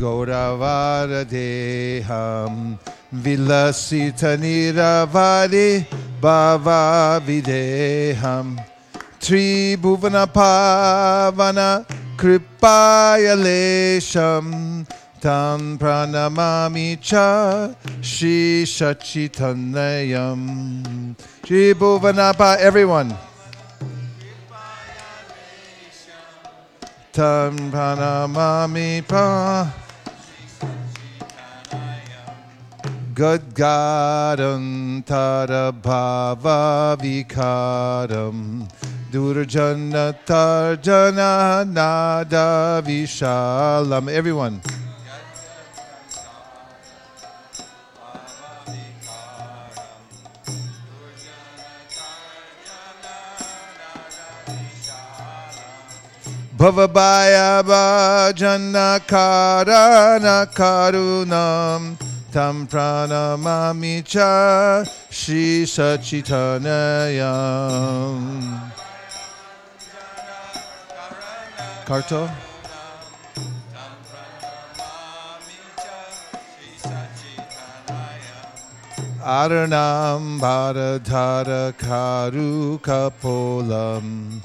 Gauravadeham Vilasita Niravadi Bhava Videham Tribhuvana Pavana Kripaya Lesham Tam Pranamami Cha Shri Sachitanayam Tribhuvanapa everyone Tam Pranamami Pa Gadgadam Tarabhava Vikaram Durjana Tarjana Nada Vishalam. Everyone. Bhavabhaya Bhajana Karana Karunam Tam Pranamami Cha Shri Sachitanayam. Karto? Aranam Bharadhara Karu Kapolam.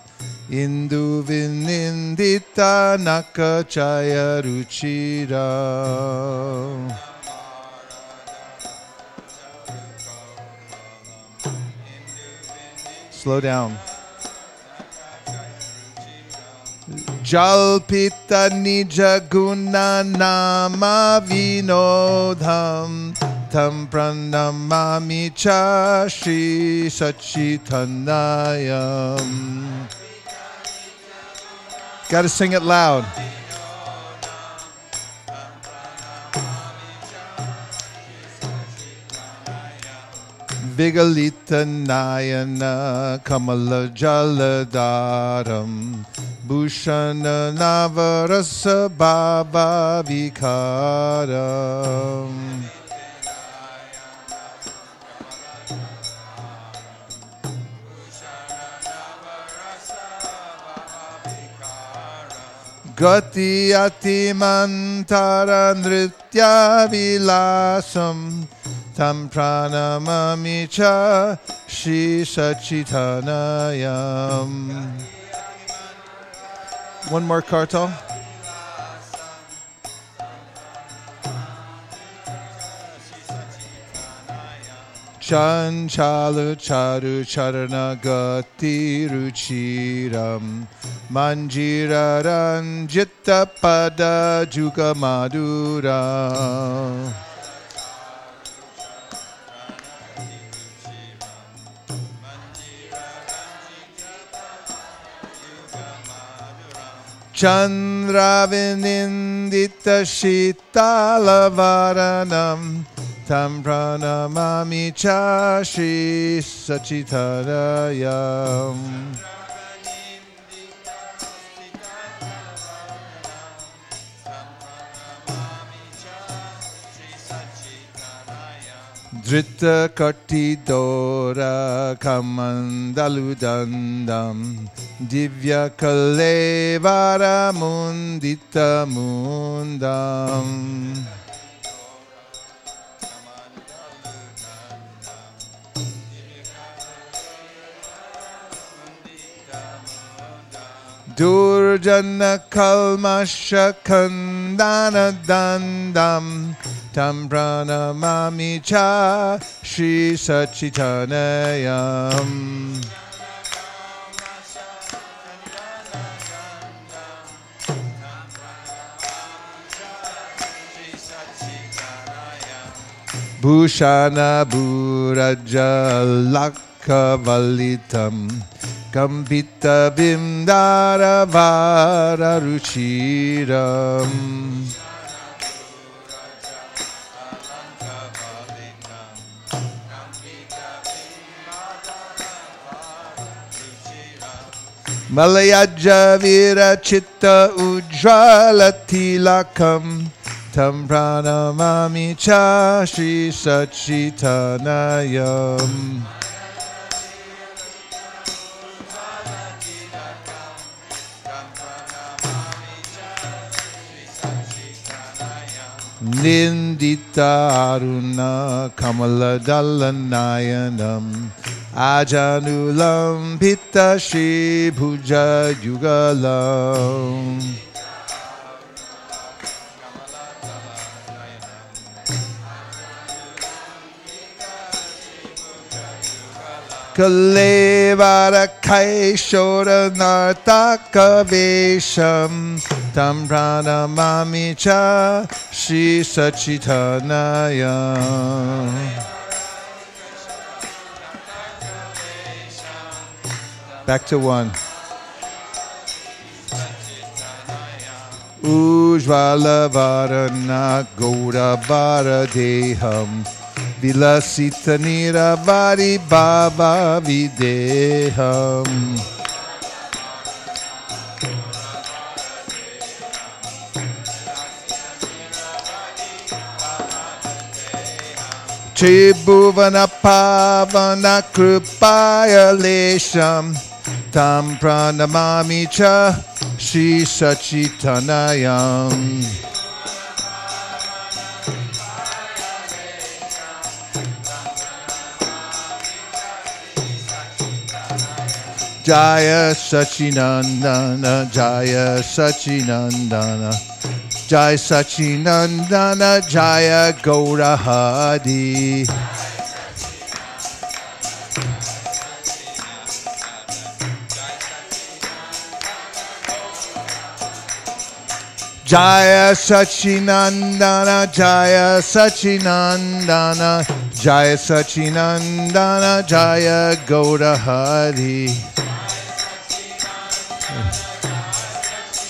Indu Vinindita Nakachaya Ruchira Slow down. Jalpita nija guna nama vinodham tam pranamami cha shri sachitanayam. Got to sing it loud. Vigalita Nayana Kamala Jaladaram Bhushana Navarasa Bhava Vikaram Gati Ati Mantara Nritya Vilasam Tam Pranamami Cha Shri Sachitanayam. One more kartal. Chanchalu charu charana gati ruchiram. Manjira ranjita pada juga madura Chandravinindita Shitalavaranam Tam Pranamami Cha Shri Drita Kati Dora Kamandaludandam Divya Kalevara Mundita Mundam. Durjana Kalmasha Kandana Dandam Tam Pranamami Cha Shri Sachitanayam. Bhushana Buraja Lakavalitam Kampita Bimdara Vara Ruchiram Malayaja Vira Chitta Ujjvala Tilakam Tam Pranamami Cha Shri Sachitanayam Nindita Aruna Kamaladalanayanam Ajanulam Pitta Shri Bhuja Yugalam Kalevara Kaishora Nartaka Vesham Tam Pranamami Shri Sachitanaya Back to one. Ujvala Vilasita Niravari Baba Videham. Tribhuvana Pavana Kripaya Lesham. Tam Pranamami Cha Shri Sachitanayam Jaya Sachinandana Jaya Sachinandana Jaya Sachinandana Jaya Gaurahari Jaya Sachinandana Jaya Sachinandana Jaya Sachinandana Jaya Gaurahari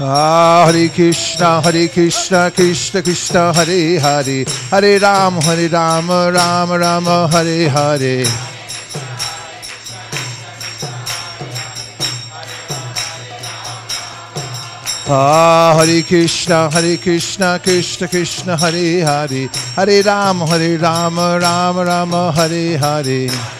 Hare Krishna, Hare Krishna, Krishna Krishna, Hare Hare, Hare Ram, Hare Ram, Ram Ram, Hare Hare. Ah, Hare Krishna, Hare Krishna, Krishna Krishna, Hare Hare, Hare Ram, Hare Ram, Ram Ram, Hare Hare.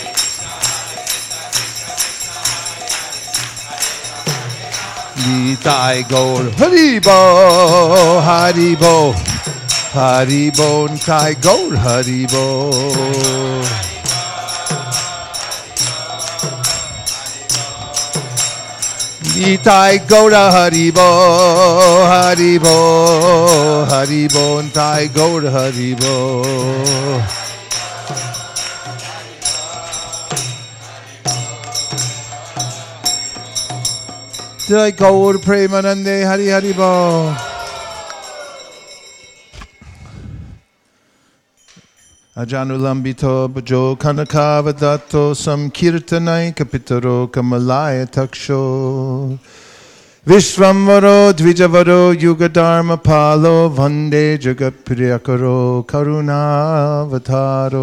Nitai Gaur Haribo Haribo Haribo Nitai Gaur Haribo Nitai Gaura Haribo Haribo Haribo Nitai Gaur Haribo Jai Gaur Premanande Hari Hari Bo. Ajanulambito Bhajo Kanakavadato Samkirtanai Kapitaro Kamalaya Taksho Vishwamvaro Dvijavaro Yugadharma Palo Vande Jagat Priyakaro Karuna Vataro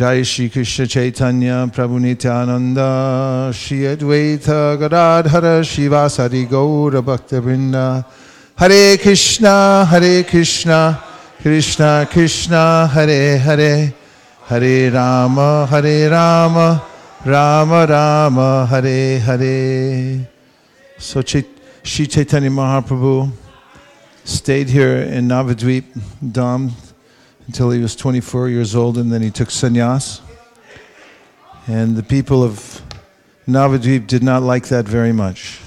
Jai Shri Krishna Chaitanya Prabhu Nityananda Shri Advaita Gadadhara Shrivasadi Gaura Bhakta Vrinda. Hare Krishna Hare Krishna Krishna Krishna Hare Hare. Hare Rama Hare Rama Rama Rama Hare Hare. So Chait- Shri Chaitanya Mahaprabhu stayed here in Navadvip Dham until he was 24 years old, and then he took sannyas. And the people of Navadvip did not like that very much.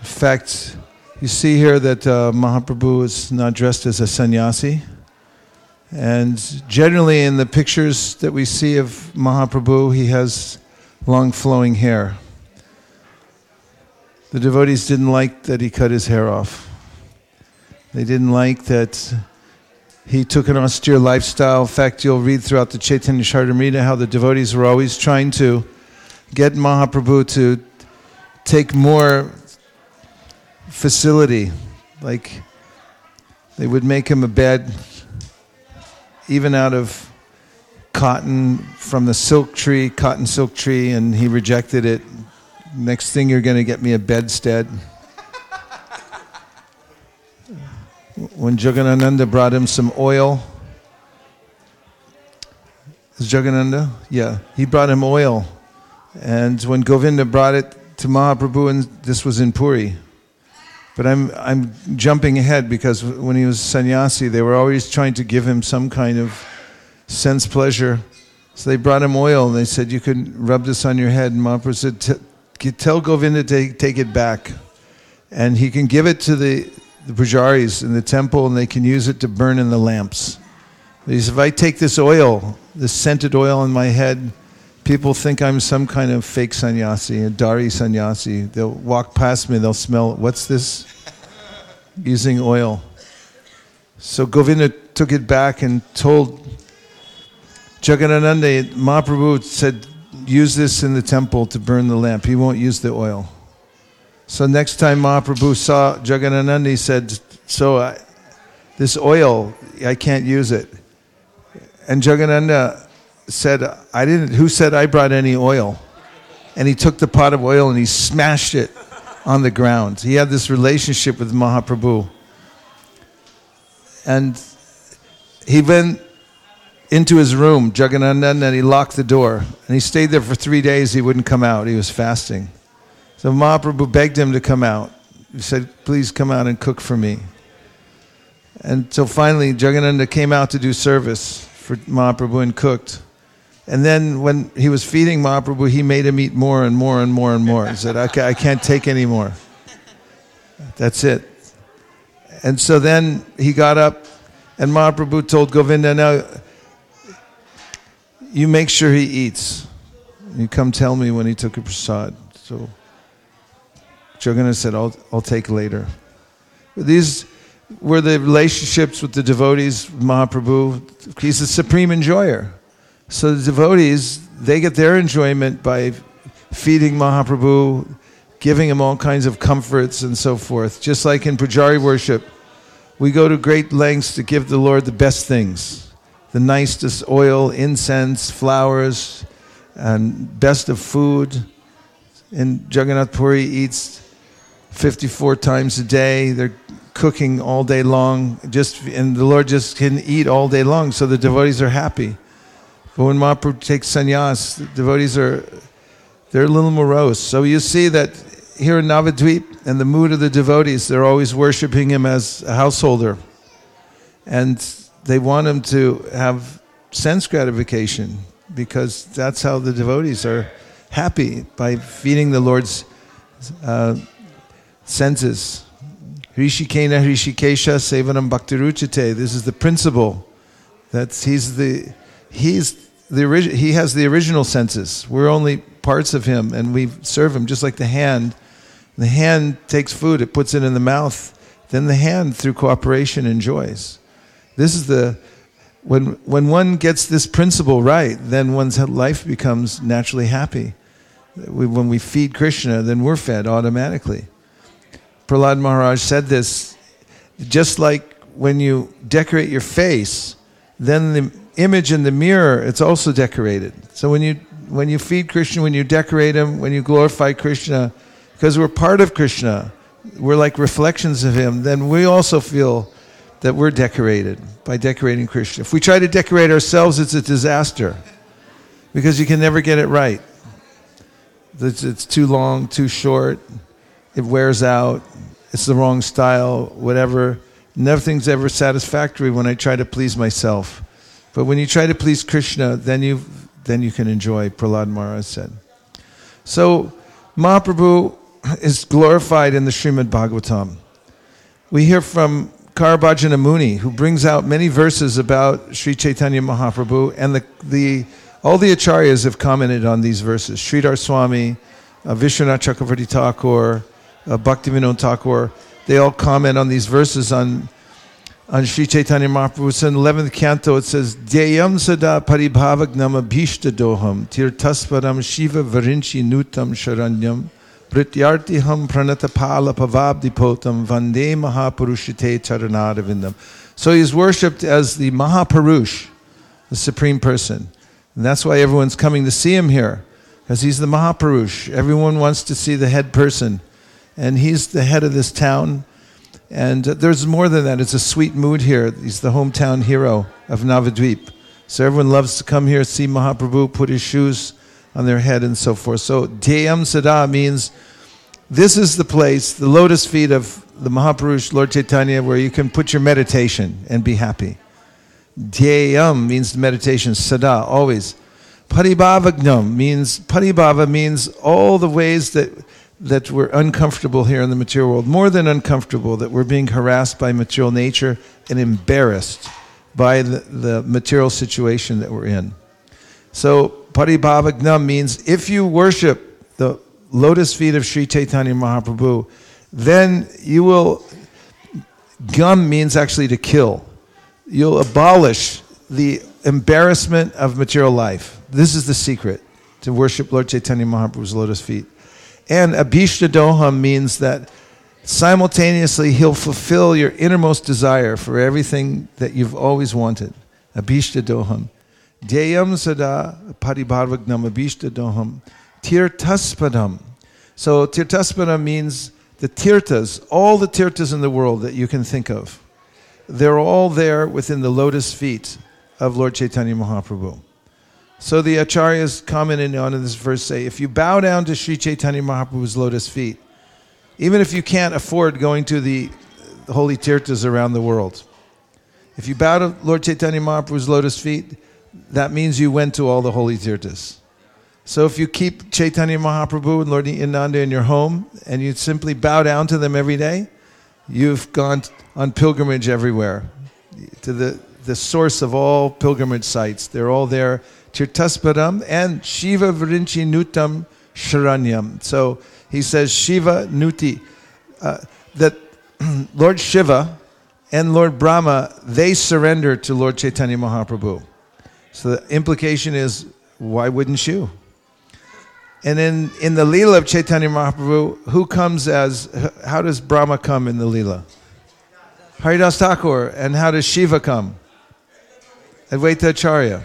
In fact, you see here that uh, Mahaprabhu is not dressed as a sannyasi. And generally, in the pictures that we see of Mahaprabhu, he has long flowing hair. The devotees didn't like that he cut his hair off. They didn't like that he took an austere lifestyle. In fact, you'll read throughout the Chaitanya Charitamrita how the devotees were always trying to get Mahaprabhu to take more facility. Like they would make him a bed, even out of cotton from the silk tree, cotton silk tree, and he rejected it. Next thing, you're going to get me a bedstead. When Jagadananda brought him some oil. Is Jagadananda? Yeah, he brought him oil. And when Govinda brought it to Mahaprabhu, and this was in Puri. But I'm, I'm jumping ahead because when he was sannyasi, they were always trying to give him some kind of sense pleasure. So they brought him oil and they said, You could rub this on your head. And Mahaprabhu said, Tell Govinda to take it back. And he can give it to the, the pujaris in the temple and they can use it to burn in the lamps. He says, If I take this oil, this scented oil on my head, people think I'm some kind of fake sannyasi, a Dari sannyasi. They'll walk past me, they'll smell, what's this? Using oil. So Govinda took it back and told Jagadananda, Mahaprabhu said, use this in the temple to burn the lamp. He won't use the oil. So next time Mahaprabhu saw Jagadananda, he said, so I, this oil, I can't use it. And Jagadananda said, I didn't, who said I brought any oil? And he took the pot of oil and he smashed it on the ground. He had this relationship with Mahaprabhu. And he went into his room, Jagadananda, and he locked the door. And he stayed there for three days. He wouldn't come out. He was fasting. So Mahaprabhu begged him to come out. He said, Please come out and cook for me. And so finally, Jagadananda came out to do service for Mahaprabhu and cooked. And then when he was feeding Mahaprabhu, he made him eat more and more and more and more. He said, okay, I can't take any more. That's it. And so then he got up, and Mahaprabhu told Govinda, Now, you make sure he eats. You come tell me when he took a prasad. So Jagannath said, I'll, I'll take later. These were the relationships with the devotees, Mahaprabhu. He's the supreme enjoyer. So the devotees, they get their enjoyment by feeding Mahaprabhu, giving him all kinds of comforts and so forth. Just like in Pujari worship, we go to great lengths to give the Lord the best things the nicest oil, incense, flowers, and best of food. And Jagannath Puri eats 54 times a day. They're cooking all day long, just and the Lord just can eat all day long, so the devotees are happy. But when Mahaprabhu takes sannyas, the devotees are they're a little morose. So you see that here in Navadvip and the mood of the devotees, they're always worshiping him as a householder. And they want him to have sense gratification because that's how the devotees are happy by feeding the Lord's uh, senses. Rishikena Rishikesha Sevanam Bhaktiruchite. This is the principle. That's he's the he's the origi- he has the original senses. We're only parts of him, and we serve him just like the hand. The hand takes food, it puts it in the mouth. Then the hand, through cooperation, enjoys. This is the when when one gets this principle right, then one's life becomes naturally happy. When we feed Krishna, then we're fed automatically. Prahlad Maharaj said this just like when you decorate your face, then the image in the mirror, it's also decorated. So when you when you feed Krishna, when you decorate him, when you glorify Krishna, because we're part of Krishna, we're like reflections of him, then we also feel that we're decorated by decorating Krishna. If we try to decorate ourselves, it's a disaster because you can never get it right. It's, it's too long, too short it wears out, it's the wrong style, whatever. Nothing's ever satisfactory when I try to please myself. But when you try to please Krishna, then you, then you can enjoy, Prahlad Maharaj said. So Mahaprabhu is glorified in the Srimad Bhagavatam. We hear from Karabhajana Muni, who brings out many verses about Sri Chaitanya Mahaprabhu, and the, the, all the acharyas have commented on these verses. Sridhar Swami, uh, Vishwanath Chakravarti Thakur, uh, Bhaktivinoda Thakur, they all comment on these verses on, on Sri Chaitanya Mahaprabhu. In the 11th canto it says, Deyam sada paribhavagnam abhishta doham tirtasparam shiva varinchi nutam sharanyam prityartiham pranata pala pavabdipotam vande mahapurushite charanadavindam. So he's worshipped as the Mahapurush, the Supreme Person. And that's why everyone's coming to see him here, because he's the Mahapurush. Everyone wants to see the head person and he's the head of this town. And uh, there's more than that. It's a sweet mood here. He's the hometown hero of Navadvip. So everyone loves to come here, see Mahaprabhu, put his shoes on their head, and so forth. So Deyam Sada means this is the place, the lotus feet of the Mahapurush, Lord Chaitanya, where you can put your meditation and be happy. Deyam means meditation, Sada, always. Paribhavagnam means, Paribhava means all the ways that that we're uncomfortable here in the material world, more than uncomfortable, that we're being harassed by material nature and embarrassed by the, the material situation that we're in. So, paribhavagnam means if you worship the lotus feet of Sri Chaitanya Mahaprabhu, then you will, gum means actually to kill. You'll abolish the embarrassment of material life. This is the secret to worship Lord Chaitanya Mahaprabhu's lotus feet. And Abhishta Doham means that simultaneously he'll fulfill your innermost desire for everything that you've always wanted. Abhishta Doham. Deyam Sada Paribharvagnam Abhishta Doham. Tirtaspadam. So Tirtaspadam means the tirtas, all the tirtas in the world that you can think of. they're all there within the lotus feet of Lord Chaitanya Mahaprabhu. So the acharyas commenting on this verse say, if you bow down to Sri Chaitanya Mahaprabhu's lotus feet, even if you can't afford going to the holy tirthas around the world, if you bow to Lord Chaitanya Mahaprabhu's lotus feet, that means you went to all the holy tirthas. So if you keep Chaitanya Mahaprabhu and Lord Nityananda in your home and you simply bow down to them every day, you've gone on pilgrimage everywhere to the, the source of all pilgrimage sites. They're all there, Tirtasparam and Shiva Virinchi Nutam Sharanyam. So he says Shiva Nuti, uh, that Lord Shiva and Lord Brahma, they surrender to Lord Chaitanya Mahaprabhu. So the implication is, why wouldn't you? And in, in the Leela of Chaitanya Mahaprabhu, who comes as, how does Brahma come in the Leela? Haridas Thakur. And how does Shiva come? Advaita Acharya.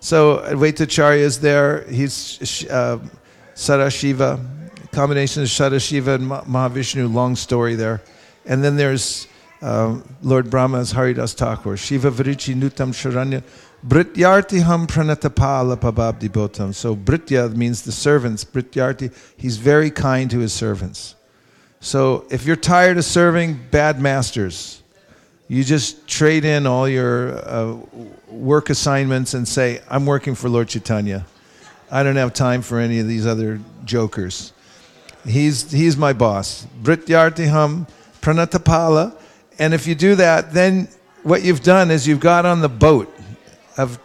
So Advaita Acharya is there. He's uh, Sadashiva, combination of Sadashiva and Mahavishnu, long story there. And then there's uh, Lord Brahma as Haridas Thakur. Shiva Vrichi Nutam Sharanya. Brityartiham pranatapala pababdi botam. So Britya means the servants. Brityarti, he's very kind to his servants. So if you're tired of serving bad masters, you just trade in all your uh, work assignments and say, I'm working for Lord Chaitanya. I don't have time for any of these other jokers. He's, he's my boss. Brityartiham pranatapala. And if you do that, then what you've done is you've got on the boat of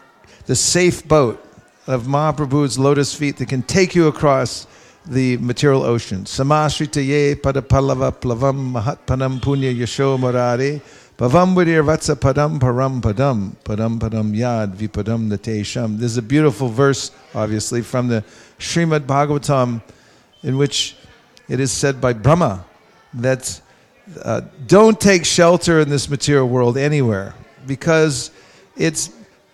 the safe boat of Mahaprabhu's lotus feet that can take you across the material ocean. Samashritaye padapallava plavam mahatpanam punya yasho morare Pavam vatsa padam param padam padam padam yad vipadam natesham. There's a beautiful verse, obviously, from the Srimad Bhagavatam in which it is said by Brahma that uh, don't take shelter in this material world anywhere because it's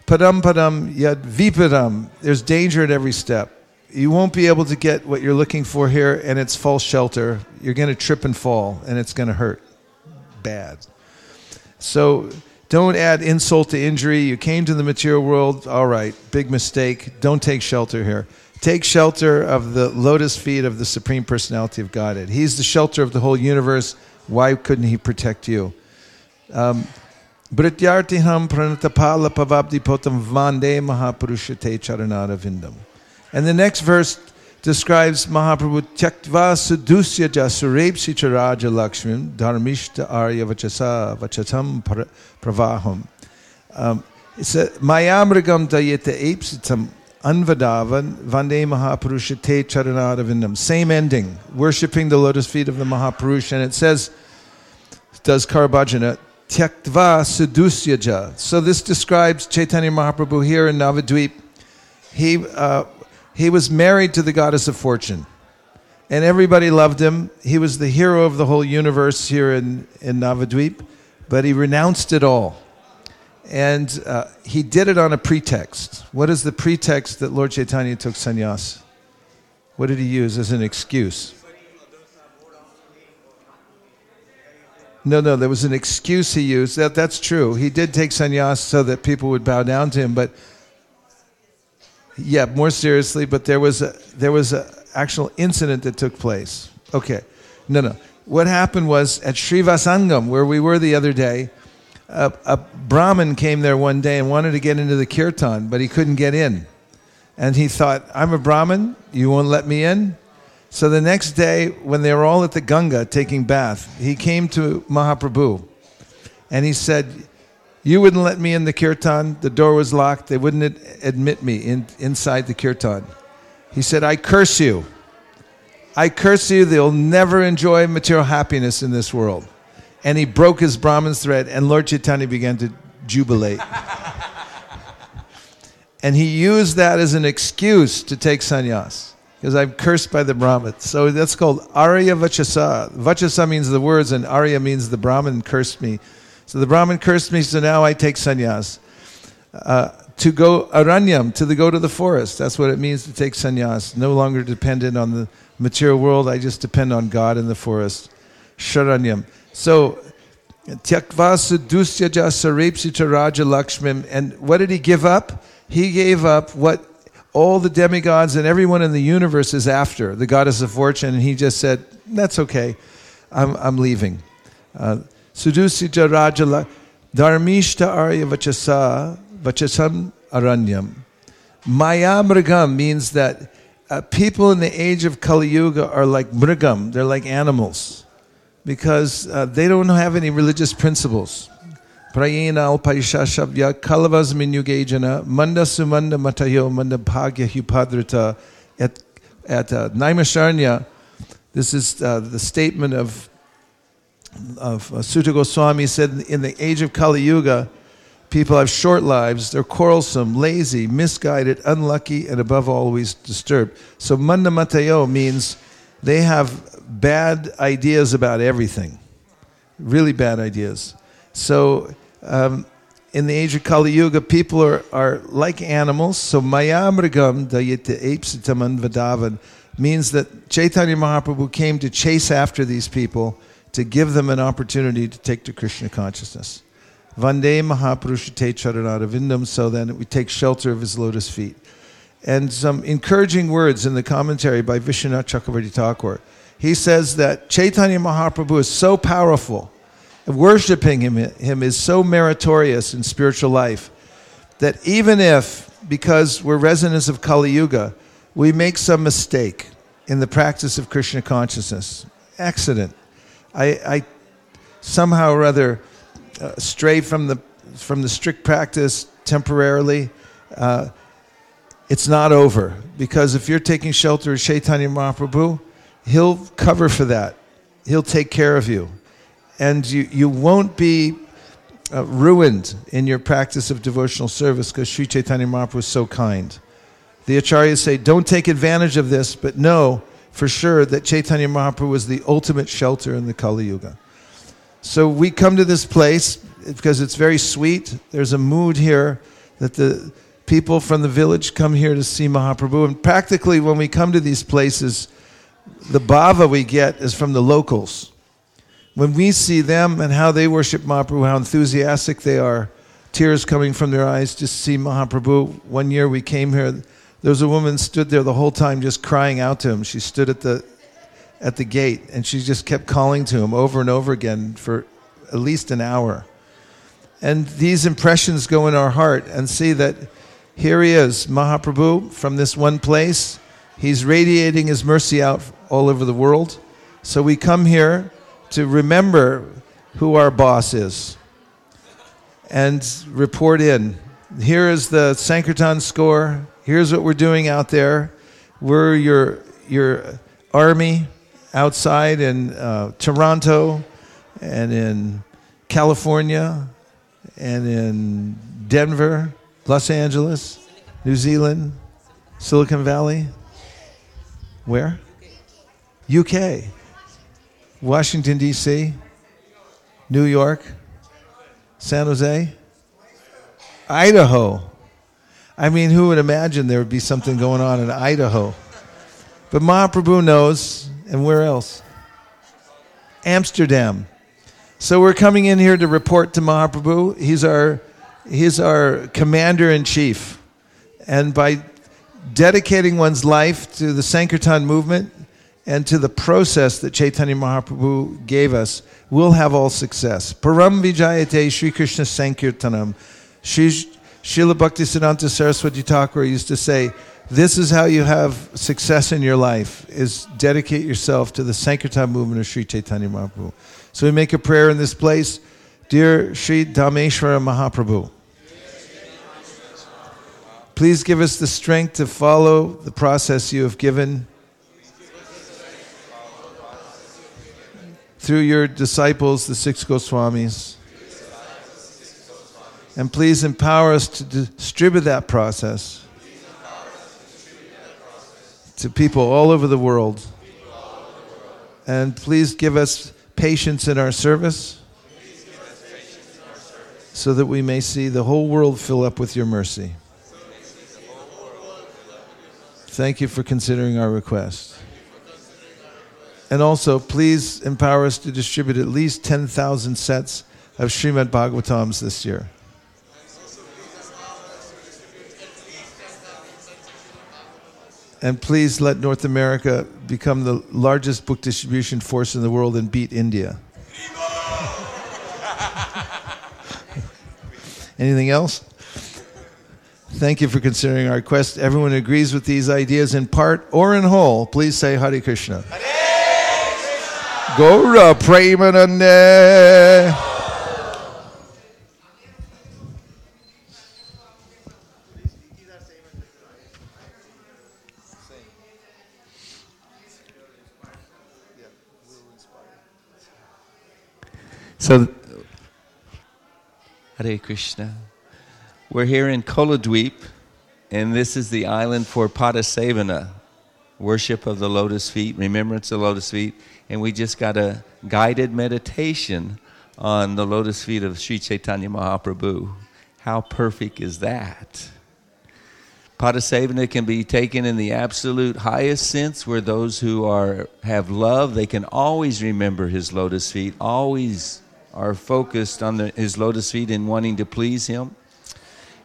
padam padam yad vipadam. There's danger at every step. You won't be able to get what you're looking for here, and it's false shelter. You're going to trip and fall, and it's going to hurt bad. So don't add insult to injury. You came to the material world, all right, big mistake. Don't take shelter here. Take shelter of the lotus feet of the Supreme Personality of Godhead. He's the shelter of the whole universe. Why couldn't He protect you? Um. And the next verse describes Mahaprabhu tyaktva sudusya jasurepsi charaja lakshmin dharmishta arya vachasa vachatam pravaham. Um, it's a mayamragam dayete epsitam anvadavan vande mahapurusha te Charanadavindam. Same ending, worshipping the lotus feet of the Mahapurush. And it says, does Karabhajana, Tyaktva Sudusyaja. So this describes Chaitanya Mahaprabhu here in Navadvip. He, uh, he was married to the goddess of fortune. And everybody loved him. He was the hero of the whole universe here in, in Navadvip, but he renounced it all. And uh, he did it on a pretext. What is the pretext that Lord Chaitanya took sannyas? What did he use as an excuse? No, no, there was an excuse he used. That, that's true. He did take sannyas so that people would bow down to him, but yeah, more seriously, but there was a, there was an actual incident that took place. Okay, no, no. What happened was at Srivas Angan, where we were the other day, a, a Brahmin came there one day and wanted to get into the kirtan, but he couldn't get in. And he thought, I'm a Brahmin, you won't let me in? So the next day, when they were all at the Ganga taking bath, he came to Mahaprabhu and he said, You wouldn't let me in the kirtan. The door was locked. They wouldn't admit me in, inside the kirtan. He said, I curse you. I curse you. They'll never enjoy material happiness in this world. And he broke his Brahmin's thread, and Lord Chaitanya began to jubilate. and he used that as an excuse to take sannyas because I'm cursed by the Brahmin. So that's called Arya Vachasa. Vachasa means the words, and Arya means the Brahmin cursed me. So the Brahmin cursed me, so now I take sannyas. Uh, to go aranyam, to the, go to the forest. That's what it means to take sannyas. No longer dependent on the material world, I just depend on God in the forest. Sharanyam. So Tyakva Sudusyaja Sarepsita Raja Lakshmim. And what did he give up? He gave up what all the demigods and everyone in the universe is after, the goddess of fortune. And he just said, That's okay. I'm, I'm leaving. Uh, Sudusyaja Raja Dharmishta Arya Vachasa Vachasam Aranyam. Maya Mrigam means that uh, people in the age of Kali Yuga are like mrigam, they're like animals because uh, they don't have any religious principles. Prayena alpaishashavya kalavas minyugajana manda sumanda matayo manda bhagya hupadrita at, at uh. This is uh, the statement of, of uh, Goswami said in the age of Kali Yuga, people have short lives, they're quarrelsome, lazy, misguided, unlucky, and above all, always disturbed. So manda matayo means they have bad ideas about everything, really bad ideas. So, um, in the age of Kali Yuga, people are, are like animals. So, Mayamrigam dayite epsitaman vadavan means that Chaitanya Mahaprabhu came to chase after these people to give them an opportunity to take to Krishna consciousness. Vande Mahapurushate Charanadavindam, so then we take shelter of his lotus feet. And some encouraging words in the commentary by Vishwanath Chakravarti Thakur he says that Chaitanya Mahaprabhu is so powerful, worshiping him, him is so meritorious in spiritual life, that even if, because we're residents of Kali Yuga, we make some mistake in the practice of Krishna consciousness, accident, I, I somehow or other uh, stray from the, from the strict practice temporarily, uh, it's not over. Because if you're taking shelter of Chaitanya Mahaprabhu, He'll cover for that. He'll take care of you. And you, you won't be uh, ruined in your practice of devotional service because Sri Chaitanya Mahaprabhu was so kind. The acharyas say, don't take advantage of this, but know for sure that Chaitanya Mahaprabhu was the ultimate shelter in the Kali Yuga. So we come to this place because it's very sweet. There's a mood here that the people from the village come here to see Mahaprabhu. And practically, when we come to these places, the bhava we get is from the locals. When we see them and how they worship Mahaprabhu, how enthusiastic they are, tears coming from their eyes to see Mahaprabhu. One year we came here, there was a woman stood there the whole time just crying out to him. She stood at the at the gate and she just kept calling to him over and over again for at least an hour. And these impressions go in our heart and see that here he is, Mahaprabhu, from this one place. He's radiating his mercy out all over the world. So we come here to remember who our boss is and report in. Here is the Sankirtan score. Here's what we're doing out there. We're your, your army outside in uh, Toronto and in California and in Denver, Los Angeles, New Zealand, Silicon Valley. Where? UK, Washington, D.C., New York, San Jose, Idaho. I mean, who would imagine there would be something going on in Idaho? But Mahaprabhu knows, and where else? Amsterdam. So we're coming in here to report to Mahaprabhu. He's our, he's our commander in chief. And by dedicating one's life to the Sankirtan movement, and to the process that Chaitanya Mahaprabhu gave us, we'll have all success. Param Vijayate Sri Krishna Sankirtanam. Sri Srila Bhaktisiddhanta Saraswati Thakur used to say, this is how you have success in your life, is dedicate yourself to the Sankirtan movement of Sri Chaitanya Mahaprabhu. So we make a prayer in this place. Dear Sri Dhameshwara Mahaprabhu, please give us the strength to follow the process you have given through your disciples, the six Goswamis. And please empower us to distribute that process to people all over the world. And please give us patience in our service so that we may see the whole world fill up with your mercy. Thank you for considering our request. And also, please empower us to distribute at least 10,000 sets of Srimad Bhagavatams this year. And please let North America become the largest book distribution force in the world and beat India. Anything else? Thank you for considering our quest. Everyone agrees with these ideas in part or in whole. Please say Hare Krishna. Hare Krishna. Gaura Premanande. So, Hare Krishna. We're here in Koladweep, and this is the island for Padasevana, worship of the lotus feet, remembrance of the lotus feet. And we just got a guided meditation on the lotus feet of Sri Chaitanya Mahaprabhu. How perfect is that? Padasevana can be taken in the absolute highest sense, where those who are have love, they can always remember his lotus feet, always are focused on the, his lotus feet and wanting to please him.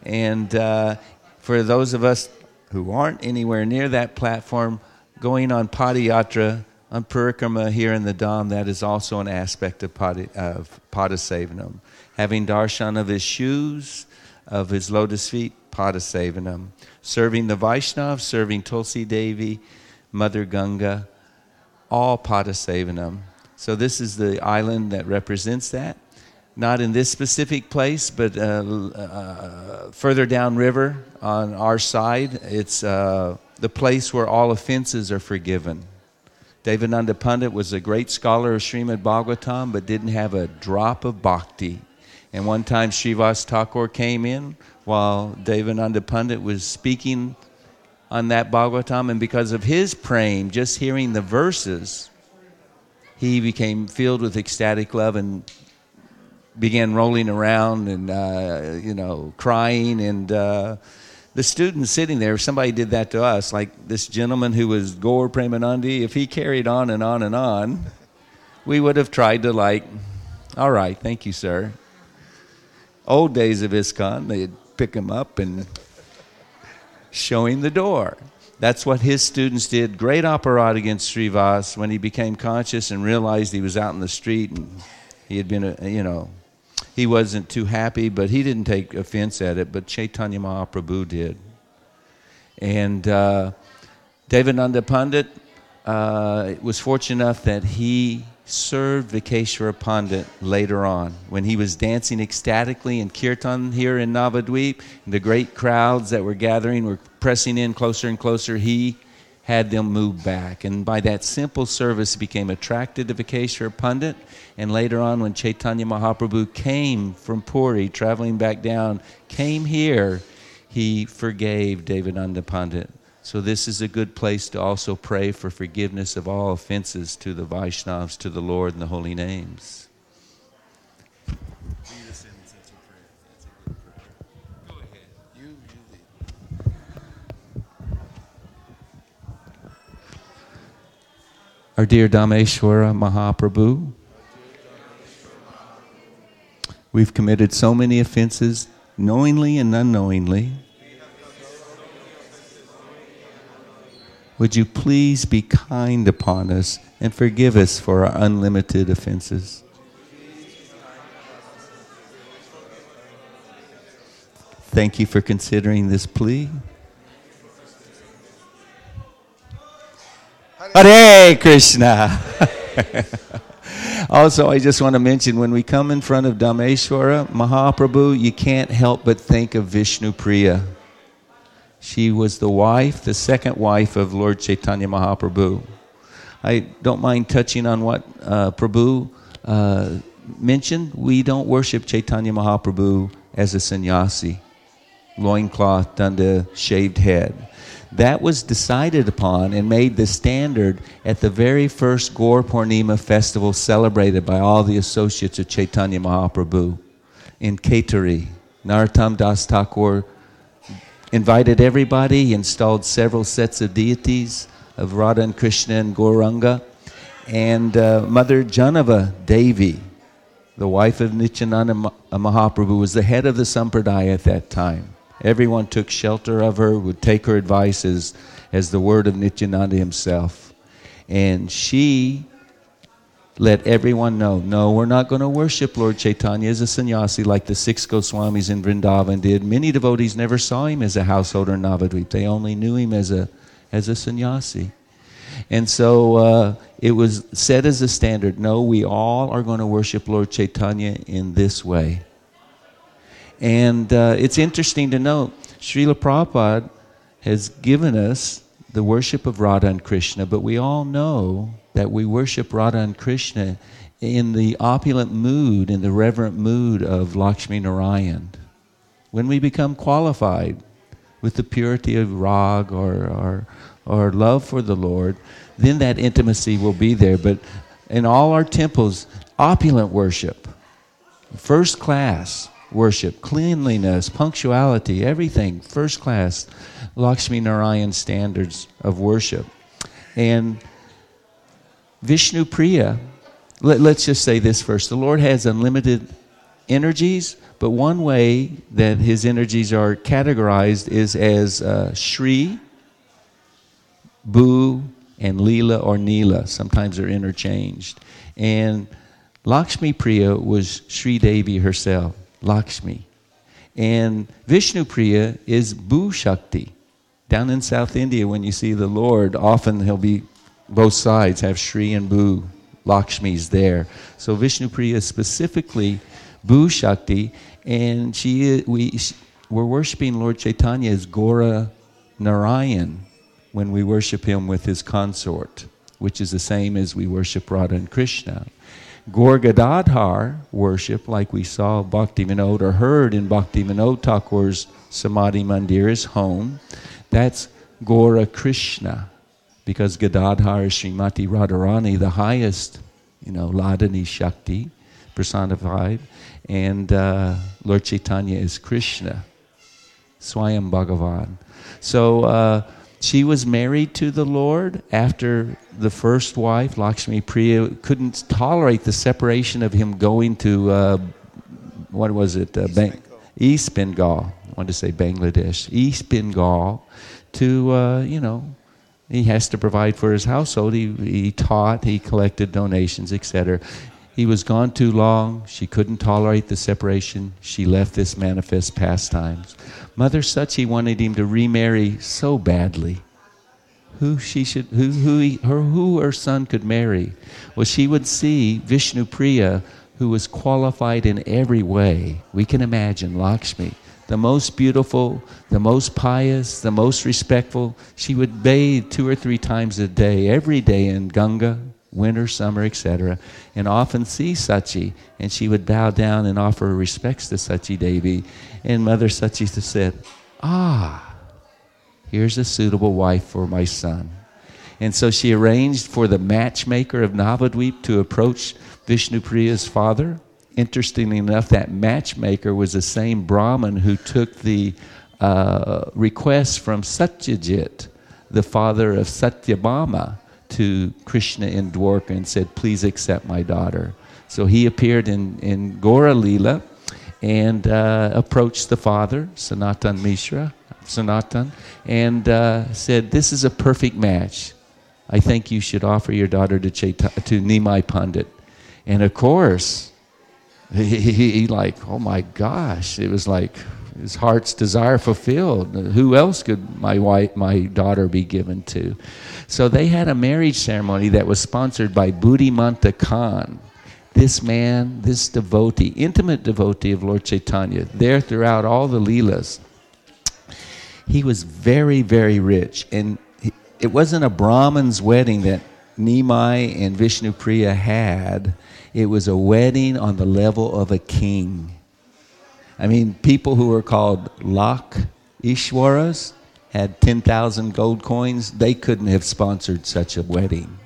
And uh, for those of us who aren't anywhere near that platform, going on Padayatra, on Parikrama here in the Dham, that is also an aspect of, Padi, of. Having darshan of his shoes, of his lotus feet, Padasevanam. Serving the Vaishnavas, serving Tulsi Devi, Mother Ganga, all Padasevanam. So this is the island that represents that not in this specific place, but uh, uh, further downriver on our side. It's uh, the place where all offenses are forgiven. Devananda Pandit was a great scholar of Srimad Bhagavatam, but didn't have a drop of bhakti. And one time Srivas Thakur came in while Devananda Pandit was speaking on that Bhagavatam, and because of his praying, just hearing the verses, he became filled with ecstatic love and began rolling around and uh, you know crying. And uh, the students sitting there if somebody did that to us like this gentleman who was gore Premanandi if he carried on and on and on we would have tried to like all right thank you sir. Old days of ISKCON they'd pick him up and show him the door that's what his students did great operata against Srivas when he became conscious and realized he was out in the street and he had been a, you know he wasn't too happy, but he didn't take offense at it, but Chaitanya Mahaprabhu did. And uh, Devananda Pandit uh, was fortunate enough that he served Vakreshwara Pandit later on when he was dancing ecstatically in Kirtan here in Navadweep. The great crowds that were gathering were pressing in closer and closer. He had them move back. And by that simple service, he became attracted to Vakreshwara Pandit. And later on, when Chaitanya Mahaprabhu came from Puri, traveling back down, came here, he forgave Devananda Pandit. So, this is a good place to also pray for forgiveness of all offenses to the Vaishnavas, to the Lord, and the holy names. our dear Dhameshwara Mahaprabhu. We've committed so many offenses, knowingly and unknowingly. Would you please be kind upon us and forgive us for our unlimited offenses? Thank you for considering this plea. Hare Krishna. also, I just want to mention when we come in front of Dhameshwara Mahaprabhu, you can't help but think of Vishnu Priya. She was the wife, the second wife of Lord Chaitanya Mahaprabhu. I don't mind touching on what uh, Prabhu uh, mentioned. We don't worship Chaitanya Mahaprabhu as a sannyasi, loincloth, danda, shaved head. That was decided upon and made the standard at the very first Gaur Purnima festival celebrated by all the associates of Chaitanya Mahaprabhu in Kheturi. Narottam Das Thakur invited everybody, he installed several sets of deities of Radha and Krishna and Gauranga. and uh, Mother Jahnava Devi, the wife of Nityananda Mahaprabhu, was the head of the Sampradaya at that time. Everyone took shelter of her, would take her advice as, as the word of Nityananda himself. And she let everyone know no, we're not going to worship Lord Chaitanya as a sannyasi like the six Goswamis in Vrindavan did. Many devotees never saw him as a householder in Navadvip, they only knew him as a, as a sannyasi. And so uh, it was set as a standard no, we all are going to worship Lord Chaitanya in this way. And uh, it's interesting to note, Srila Prabhupada has given us the worship of Radha and Krishna, but we all know that we worship Radha and Krishna in the opulent mood, in the reverent mood of Lakshmi Narayan. When we become qualified with the purity of rag or, or, or love for the Lord, then that intimacy will be there. But in all our temples, opulent worship, first class worship, cleanliness, punctuality, everything, first class, Lakshmi Narayan standards of worship. And Vishnu Priya, let, us just say this first. The Lord has unlimited energies, but one way that his energies are categorized is as uh, Shri, Bhu, and Leela or Neela. Sometimes they're interchanged. And Lakshmi Priya was Sri Devi herself, Lakshmi. And Vishnu Priya is Bhu Shakti. Down in South India, when you see the Lord, often he'll be both sides have Shri and Bhu Lakshmis there. So Vishnu Priya specifically Bhu Shakti, and she we we're worshiping Lord Chaitanya as Gora Narayan when we worship him with his consort, which is the same as we worship Radha and Krishna. Gaur Gadadhar worship, like we saw Bhakti Vinod or heard in Bhakti Vinod Thakur's Samadhi Mandir, home, that's Gora Krishna because Gadadhar is Srimati Radharani, the highest, you know, Hladini Shakti personified, and uh, Lord Chaitanya is Krishna, Swayam Bhagavan. So uh, she was married to the Lord after the first wife, Lakshmi Priya, couldn't tolerate the separation of him going to, uh, what was it? Uh, Bang- East Bengal. I wanted to say Bangladesh. East Bengal to, uh, you know, he has to provide for his household. He, he taught, he collected donations, etc. He was gone too long. She couldn't tolerate the separation. She left this manifest pastimes. Mother Sachi wanted him to remarry so badly. Who she should, who, who, he, her, who her son could marry. Well, she would see Vishnu Priya, who was qualified in every way. We can imagine Lakshmi the most beautiful, the most pious, the most respectful. She would bathe two or three times a day, every day in Ganga, winter, summer, etc., and often see Sachi. And she would bow down and offer respects to Sachi Devi. And Mother Sachi said, Ah, here's a suitable wife for my son. And so she arranged for the matchmaker of Navadvip to approach Vishnu Priya's father interestingly enough, that matchmaker was the same Brahmin who took the uh, request from Satrajit, the father of Satyabhama, to Krishna in Dwarka and said, Please accept my daughter. So he appeared in, in Gora Lila and uh, approached the father, Sanatan Mishra, Sanatan, and uh, said, This is a perfect match. I think you should offer your daughter to, Chaita- to Nimai Pandit. And of course, he, he, he, like, oh my gosh, it was like his heart's desire fulfilled. Who else could my wife, my daughter be given to? So they had a marriage ceremony that was sponsored by Buddhimanta Khan. This man, this devotee, intimate devotee of Lord Chaitanya, there throughout all the Leelas. He was very, very rich. And it wasn't a Brahmin's wedding that Nimai and Vishnu Priya had it was a wedding on the level of a king. I mean, people who were called Lak Ishwaras had 10,000 gold coins. They couldn't have sponsored such a wedding.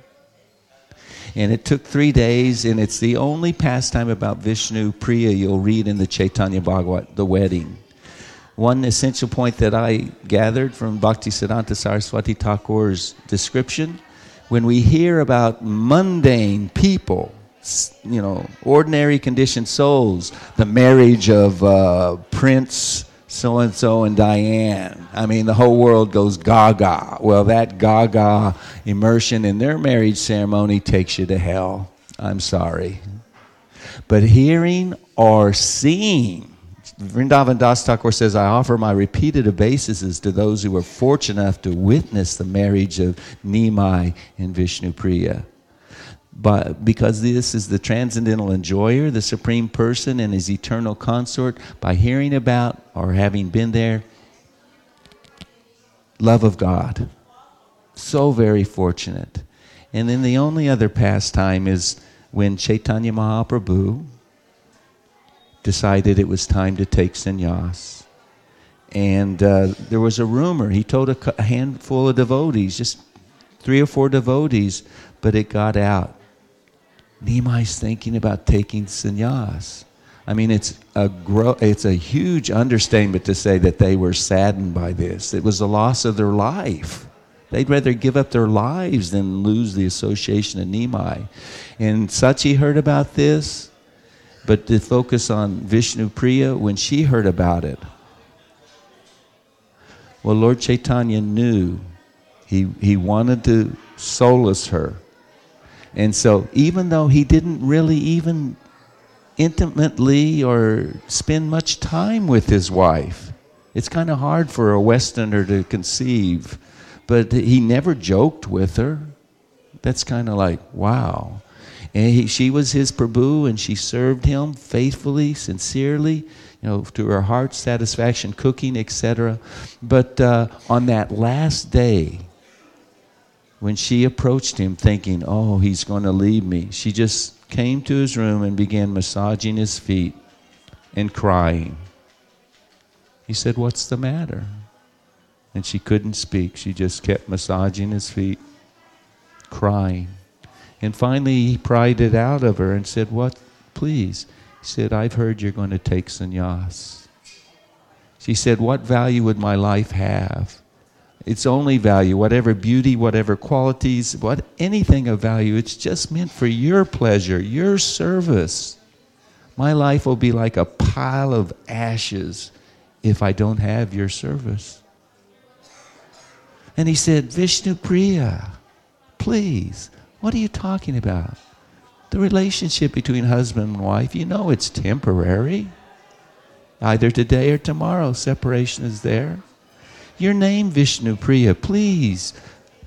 And it took three days, and it's the only pastime about Vishnu Priya you'll read in the Chaitanya Bhagavat, the wedding. One essential point that I gathered from Bhakti Siddhanta Saraswati Thakur's description when we hear about mundane people, you know, ordinary conditioned souls, the marriage of uh, Prince so and so and Diane. I mean, the whole world goes gaga. Well, that gaga immersion in their marriage ceremony takes you to hell. I'm sorry. But hearing or seeing, Vrindavan Das Thakur says, I offer my repeated obeisances to those who were fortunate enough to witness the marriage of Nimai and Vishnu Priya. But because this is the transcendental enjoyer, the supreme person and his eternal consort, by hearing about or having been there, love of God. So very fortunate. And then the only other pastime is when Chaitanya Mahaprabhu decided it was time to take sannyas. And uh, there was a rumor. He told a, a handful of devotees, just three or four devotees, but it got out. Nimai's thinking about taking sannyas. I mean, it's a gro- it's a huge understatement to say that they were saddened by this. It was the loss of their life. They'd rather give up their lives than lose the association of Nimai. And Sachi heard about this, but to focus on Vishnu Priya, when she heard about it, well, Lord Chaitanya knew he, he wanted to solace her. And so, even though he didn't really even intimately or spend much time with his wife, it's kind of hard for a Westerner to conceive, but he never joked with her. That's kind of like, wow. And he, she was his Prabhu, and she served him faithfully, sincerely, you know, to her heart's satisfaction, cooking, etc. But uh, on that last day, when she approached him thinking, oh, he's going to leave me, she just came to his room and began massaging his feet and crying. He said, What's the matter? And she couldn't speak. She just kept massaging his feet, crying. And finally, he pried it out of her and said, What, please? He said, I've heard you're going to take sannyas. She said, What value would my life have? Its only value, whatever beauty, whatever qualities, what anything of value, it's just meant for your pleasure, your service. My life will be like a pile of ashes if I don't have your service. And he said, Vishnu Priya, please, what are you talking about? The relationship between husband and wife, you know it's temporary. Either today or tomorrow, separation is there. Your name, Vishnu Priya, please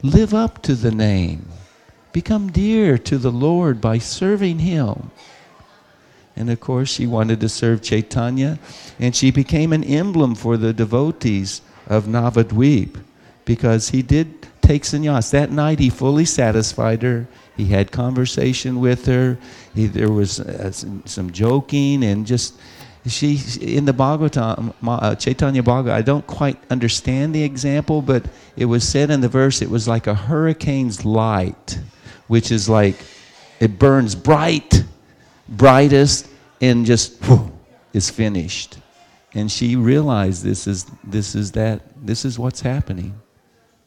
live up to the name. Become dear to the Lord by serving Him. And of course, she wanted to serve Chaitanya, and she became an emblem for the devotees of Navadweep because he did take sannyas. That night, he fully satisfied her. He had conversation with her. He, there was uh, some, some joking and just she in the Bhagavatam, uh, Chaitanya Bhagavat. I don't quite understand the example, but it was said in the verse. It was like a hurricane's light, which is like it burns bright, brightest, and just whew, is finished. And she realized this is this is that this is what's happening.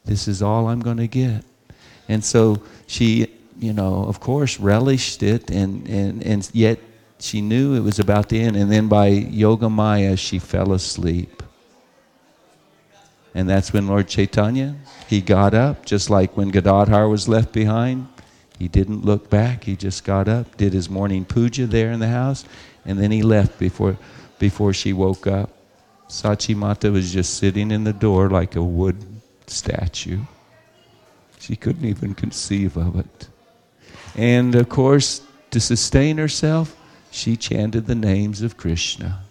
This is all I'm going to get. And so she, you know, of course, relished it, and, and, and yet she knew it was about to end. And then by Yoga Maya, she fell asleep. And that's when Lord Chaitanya, he got up, just like when Gadadhar was left behind. He didn't look back. He just got up, did his morning puja there in the house, and then he left before, before she woke up. Sachi Mata was just sitting in the door like a wood statue. She couldn't even conceive of it. And of course, to sustain herself, she chanted the names of Krishna.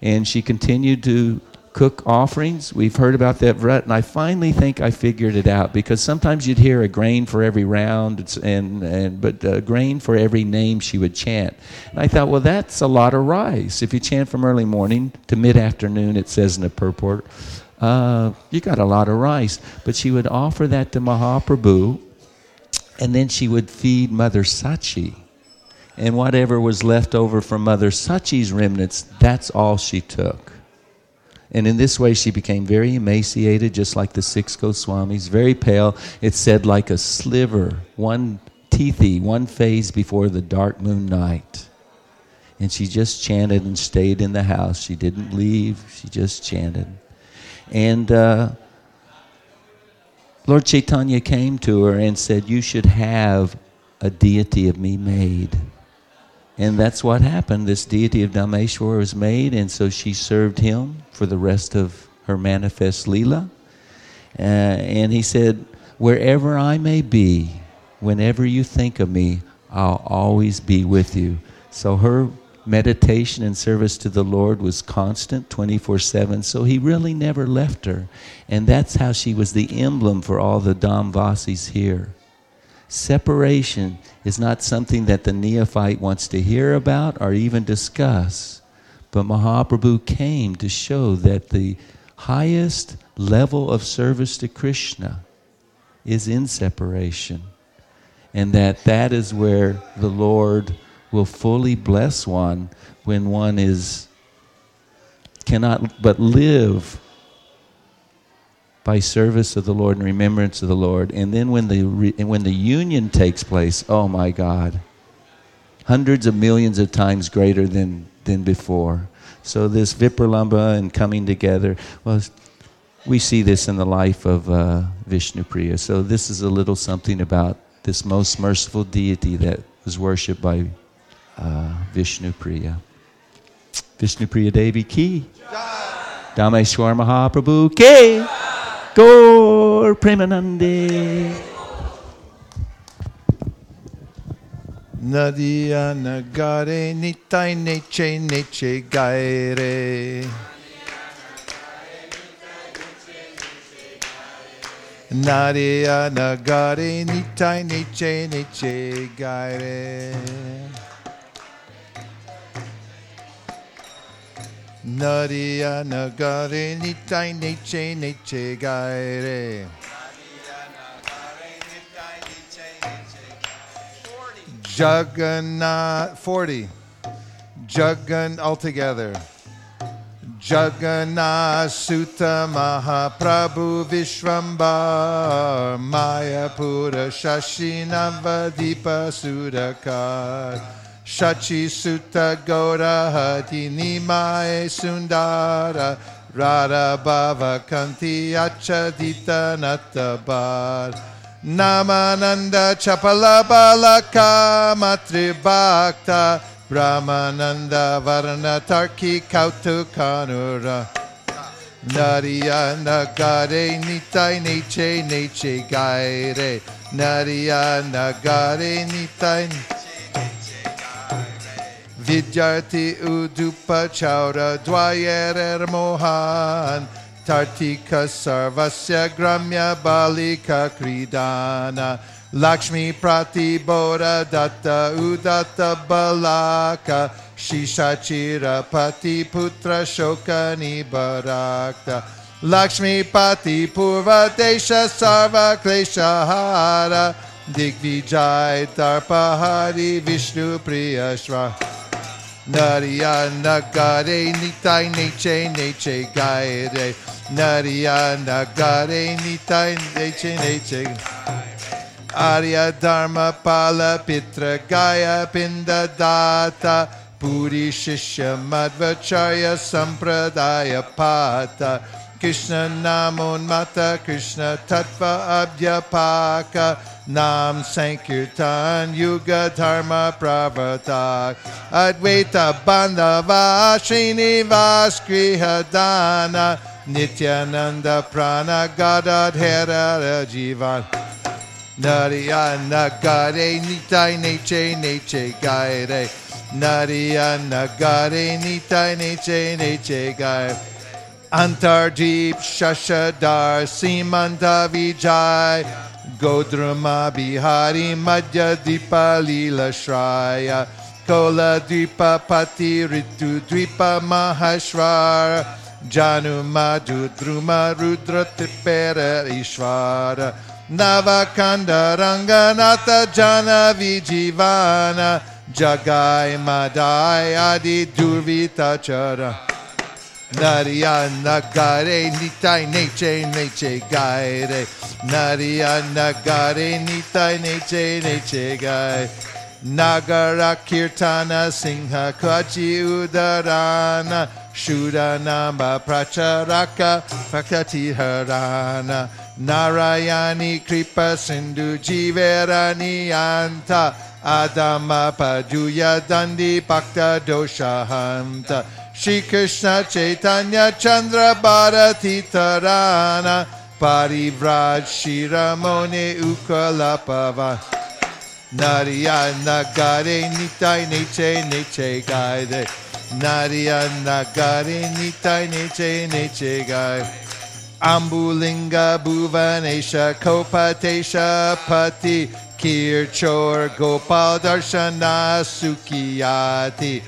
And she continued to cook offerings. We've heard about that vrat, and I finally think I figured it out because sometimes you'd hear a grain for every round, and, and but a grain for every name she would chant. And I thought, well, that's a lot of rice. If you chant from early morning to mid afternoon, it says in the purport, uh, you got a lot of rice. But she would offer that to Mahaprabhu, and then she would feed Mother Sachi. And whatever was left over from Mother Sachi's remnants, that's all she took. And in this way, she became very emaciated, just like the six Goswamis, very pale. It said, like a sliver, one tithi, one phase before the dark moon night. And she just chanted and stayed in the house. She didn't leave, she just chanted. And uh, Lord Chaitanya came to her and said, You should have a deity of me made. And that's what happened. This deity of Dhameshwar was made, and so she served him for the rest of her manifest Leela. Uh, and he said, Wherever I may be, whenever you think of me, I'll always be with you. So her meditation and service to the Lord was constant 24 7. So he really never left her. And that's how she was the emblem for all the Damvasis here. Separation is not something that the neophyte wants to hear about or even discuss. But Mahaprabhu came to show that the highest level of service to Krishna is in separation. And that that is where the Lord will fully bless one when one is cannot but live by service of the Lord and remembrance of the Lord. And then when the, re, when the union takes place, oh my God, hundreds of millions of times greater than, than before. So this Vipralambha and coming together, well, we see this in the life of uh, Vishnu Priya. So this is a little something about this most merciful deity that was worshipped by uh, Vishnu Priya. Vishnu Priya Devi ki. Dhameshwar Mahaprabhu ki. Gaur Premanande. Nadia nagare nitai neche neche gaire. Nadia nagare nitai neche neche gaire. Nadia nagare nitai neche gaire. Jagannath 40. Jagan altogether. Jagannath Sutta Mahaprabhu Vishwambar Mayapura Shashi Navadipa Sudakar Shachi Sutta Gaura Hati Nimae Sundara Radha Bhava Kanti Achadita Natabar Namananda Chapala Balaka Matri Bhakta Brahmananda Varana Tarki Kautu Kanura Nariya Nagare Nitai Neche Neche Gaire. Nariya Nagare Nitai Vidyarthi Udupa Chaura Dwayer er Mohan Tartika Sarvasya Gramya Balika Kridana Lakshmi Prati Bodha Datta Udatta Balaka Shishachira Pati Putra Shokani Barakta Lakshmi Pati Purva Desha Sarva Klesha Hara Digvijay Tarpahari Vishnu Priyashva Nariya Nagare Nitai Neche Neche Gaire. Nariya Nagare Nitai Neche Neche Arya Dharma Pala Pitra Gaya Pinda Data. Puri Shishya Madhvacharya Sampradaya Pata. Krishna Namon Mata Krishna Tattva Abhyapaka Nam Sankirtan Yuga Dharma Pravartak Advaita Bandhava Srinivas Grihadana Nityananda Prana Gadadhara Jivan Nariya Nagare Nitai Neche Neche Gaire. Nariya Nagare Nitai Neche Neche Gaire. Antarjeep Shashadar Simanta Godrama Bihari Madhya Dipa Shraya Kola Dwipa Pati Ritu Dwipa Mahashwara Janu Madhu Druma Rudra Tipera Ishvara Navakanda Ranganatha Jana Vijivana Jagai Madai Adi Durvita Chara Naria nagare nitai neche neche gaire. Naria nagare nitai neche neche gaire. Nagara Kirtana Singha Kachi Udarana Shudanamba Pracharaka Prakati Harana Narayani Kripa Sindhu Jiverani Anta Adama Paduya Dandi Bhakta Doshahanta Shri Krishna Chaitanya Chandra Bharati Tarana Parivraj Shiramone Ukalapava Nariya Nagare Nitai Neche Neche Gaide Nariya Nagare Nitai Neche Neche Gaide Ambulinga Bhuvanesha Kopatesha Pati Kirchor Gopal Darshana Sukiyati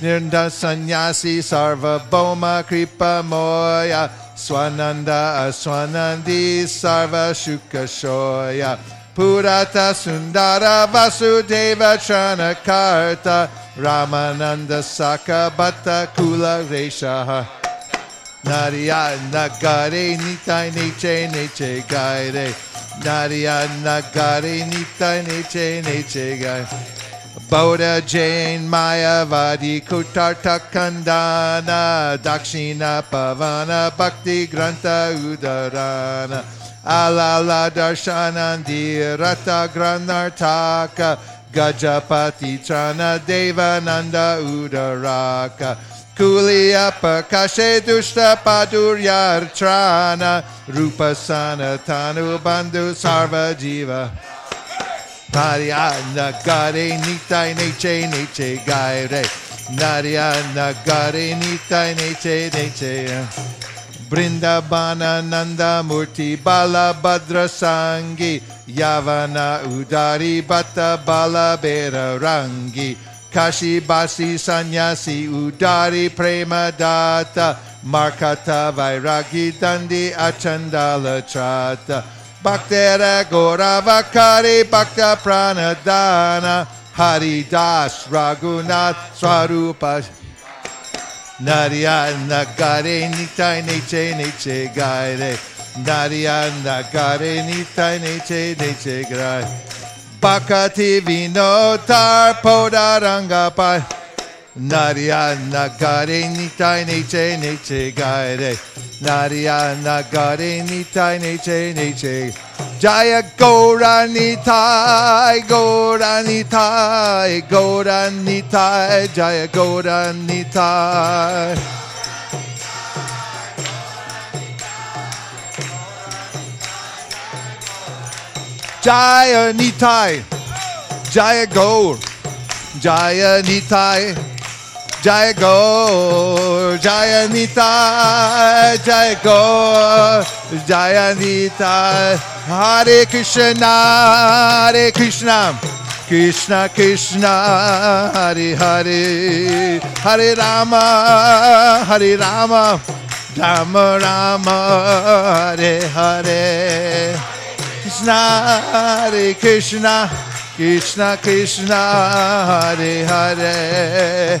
Nirnda Sanyasi Sarva Boma Kripa Moya. Swananda Aswanandi Sarva Shukashoya Purata Sundara Vasudeva Chanakarta. Ramananda Saka Bhatta Kula Reshaha Nariya Nagare Nitai Neche Neche Gaire. Nariya Nagare Nitai Neche Neche Gaire Bodha Jain Kutarta Kandana Dakshina Pavana Bhakti Granta Udarana Alala Darshanandi Rata Granartaka Gajapati Trana Devananda Udaraka Kuliya Pakashe Dushta Paduryartrana Rupasana Tanu Bandhu Sarva Jiva Narayana Gare Nitai Neche Neche Gaire. Narayana Gare Nitai Neche Neche Brindabana Nanda Murti Bala Badra Sangi. Yavana Udari Bata Bala Bera Rangi. Kashi Basi Sanyasi Udari Prema Data Markata Vairagi Dandi Achandala Trata Bhaktera Goravakari Bhakta Pranadana Hari Das Raghunath Swarupa Nariya Nagare Nitai Neche Neche Gaire Nariya Nagare Nitai Neche Neche Gaire. Bhakati Vinotar Podaranga Pai Nariya Nagare Nitai Neche Neche Gaire Nariya Nagare Nitai Neche Neche Jaya Gora Nitai Gora Nitai Gora Nitai Jaya Gora Nitai. Jaya Nitai Jaya Gaur Jaya Nitai Jaya Gaur Jaya Nitai Jaya Gaur Jaya Nitai Hare Krishna Hare Krishna Krishna Krishna Hare Hare Hare Rama Hare Rama Rama Rama Hare Hare Krishna Hare Krishna Krishna Krishna Hare Hare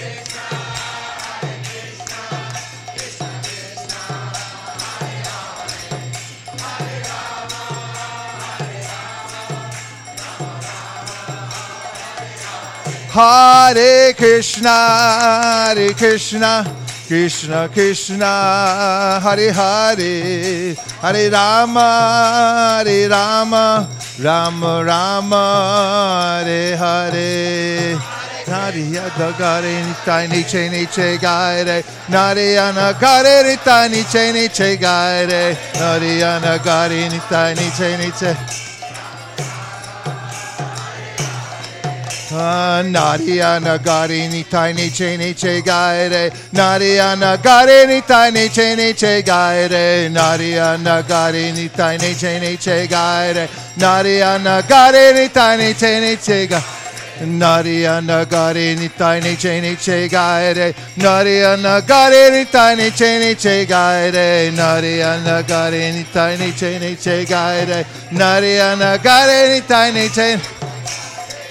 Hare Krishna, Hare Krishna, Krishna Krishna, Hare Hare, Hare Rama, Hare Rama, Rama Rama Hare Hare. Narayana Gare Nitai Niche Niche Gaire Narayana Gare Nitai Niche Niche Gaire Narayana Gare Nitai Niche Niche Narayana Gare Nitai Niche Niche Gaire Narayana Gare Nitai Niche Niche Gaire Narayana Gare Nitai Niche Niche Gaire Narayana Gare Nitai Niche Niche Gaire Narayana Gare Nitai Niche Niche Gaire Narayana Gare Nitai Niche Niche Gaire Narayana Gare Nitai Niche Niche Gaire Narayana Gare Nitai Niche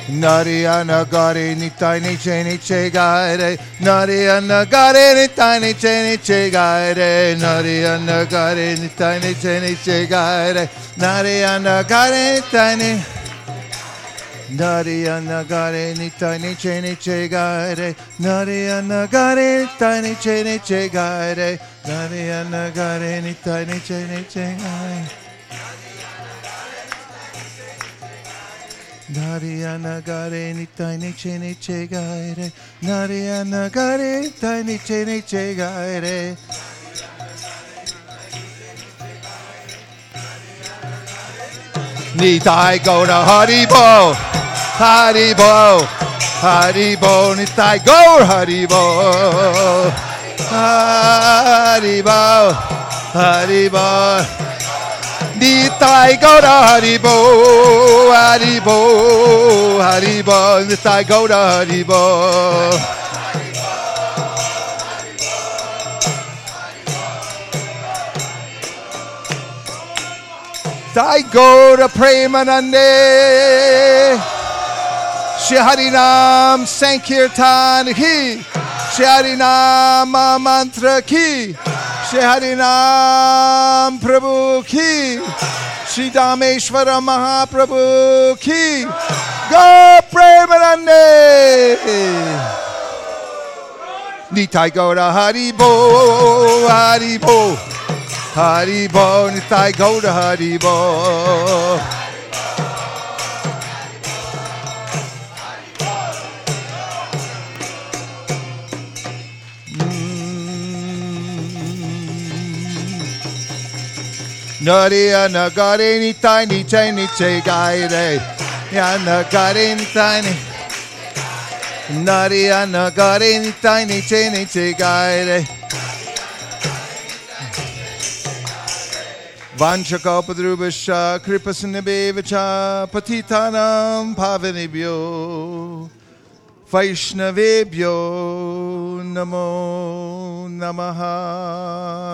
Narayana Gare Nitai Niche Niche Gaire Narayana Gare Nitai Niche Niche Gaire Narayana Gare Nitai Niche Niche Gaire Narayana Gare Nitai Niche Narayana Gare Nitai Niche Niche Gaire Narayana Gare Nitai Niche Niche Gaire Narayana Gare Nitai Niche Niche Gaire Narayana Gare Nitai Niche Niche Gaire. Narayana Gare Nitai Niche Niche Gaire. Nitai Gora Haribo Haribo Haribo. Nitai Gaur Haribo Haribo Haribo Nitai Gora Haribo Haribo Haribo Nitai Gora Haribo Nitai Gora Premanande Shri Sankirtan Ki Shri Harinam Mantra Ki Shri Harinam Prabhu Ki Shri Dhameshwara Mahaprabhu Ki. Go Premanande Nitai Gora Haribo Haribo Haribo Nitai Gora Haribo Naria nagare ni tiny tiny che gaire ya nagare ni tiny Naria nagare ni tiny tiny che gaire Vanchakapadrubasha kripasinabhevacha patitanam pavanebhyo Vaishnavebhyo namo namaha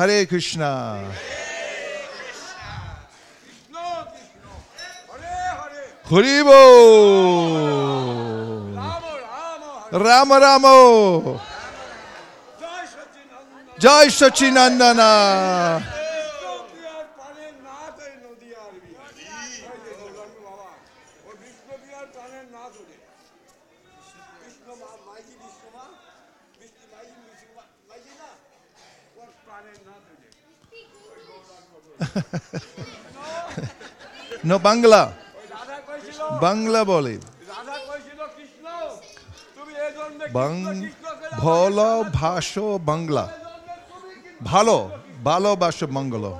Hare Krishna. Haribo. Rama Ramo. Jai Sachinandana. No Bangla Bangla বলে ভালো ভালো ভালোবাসো বাংলা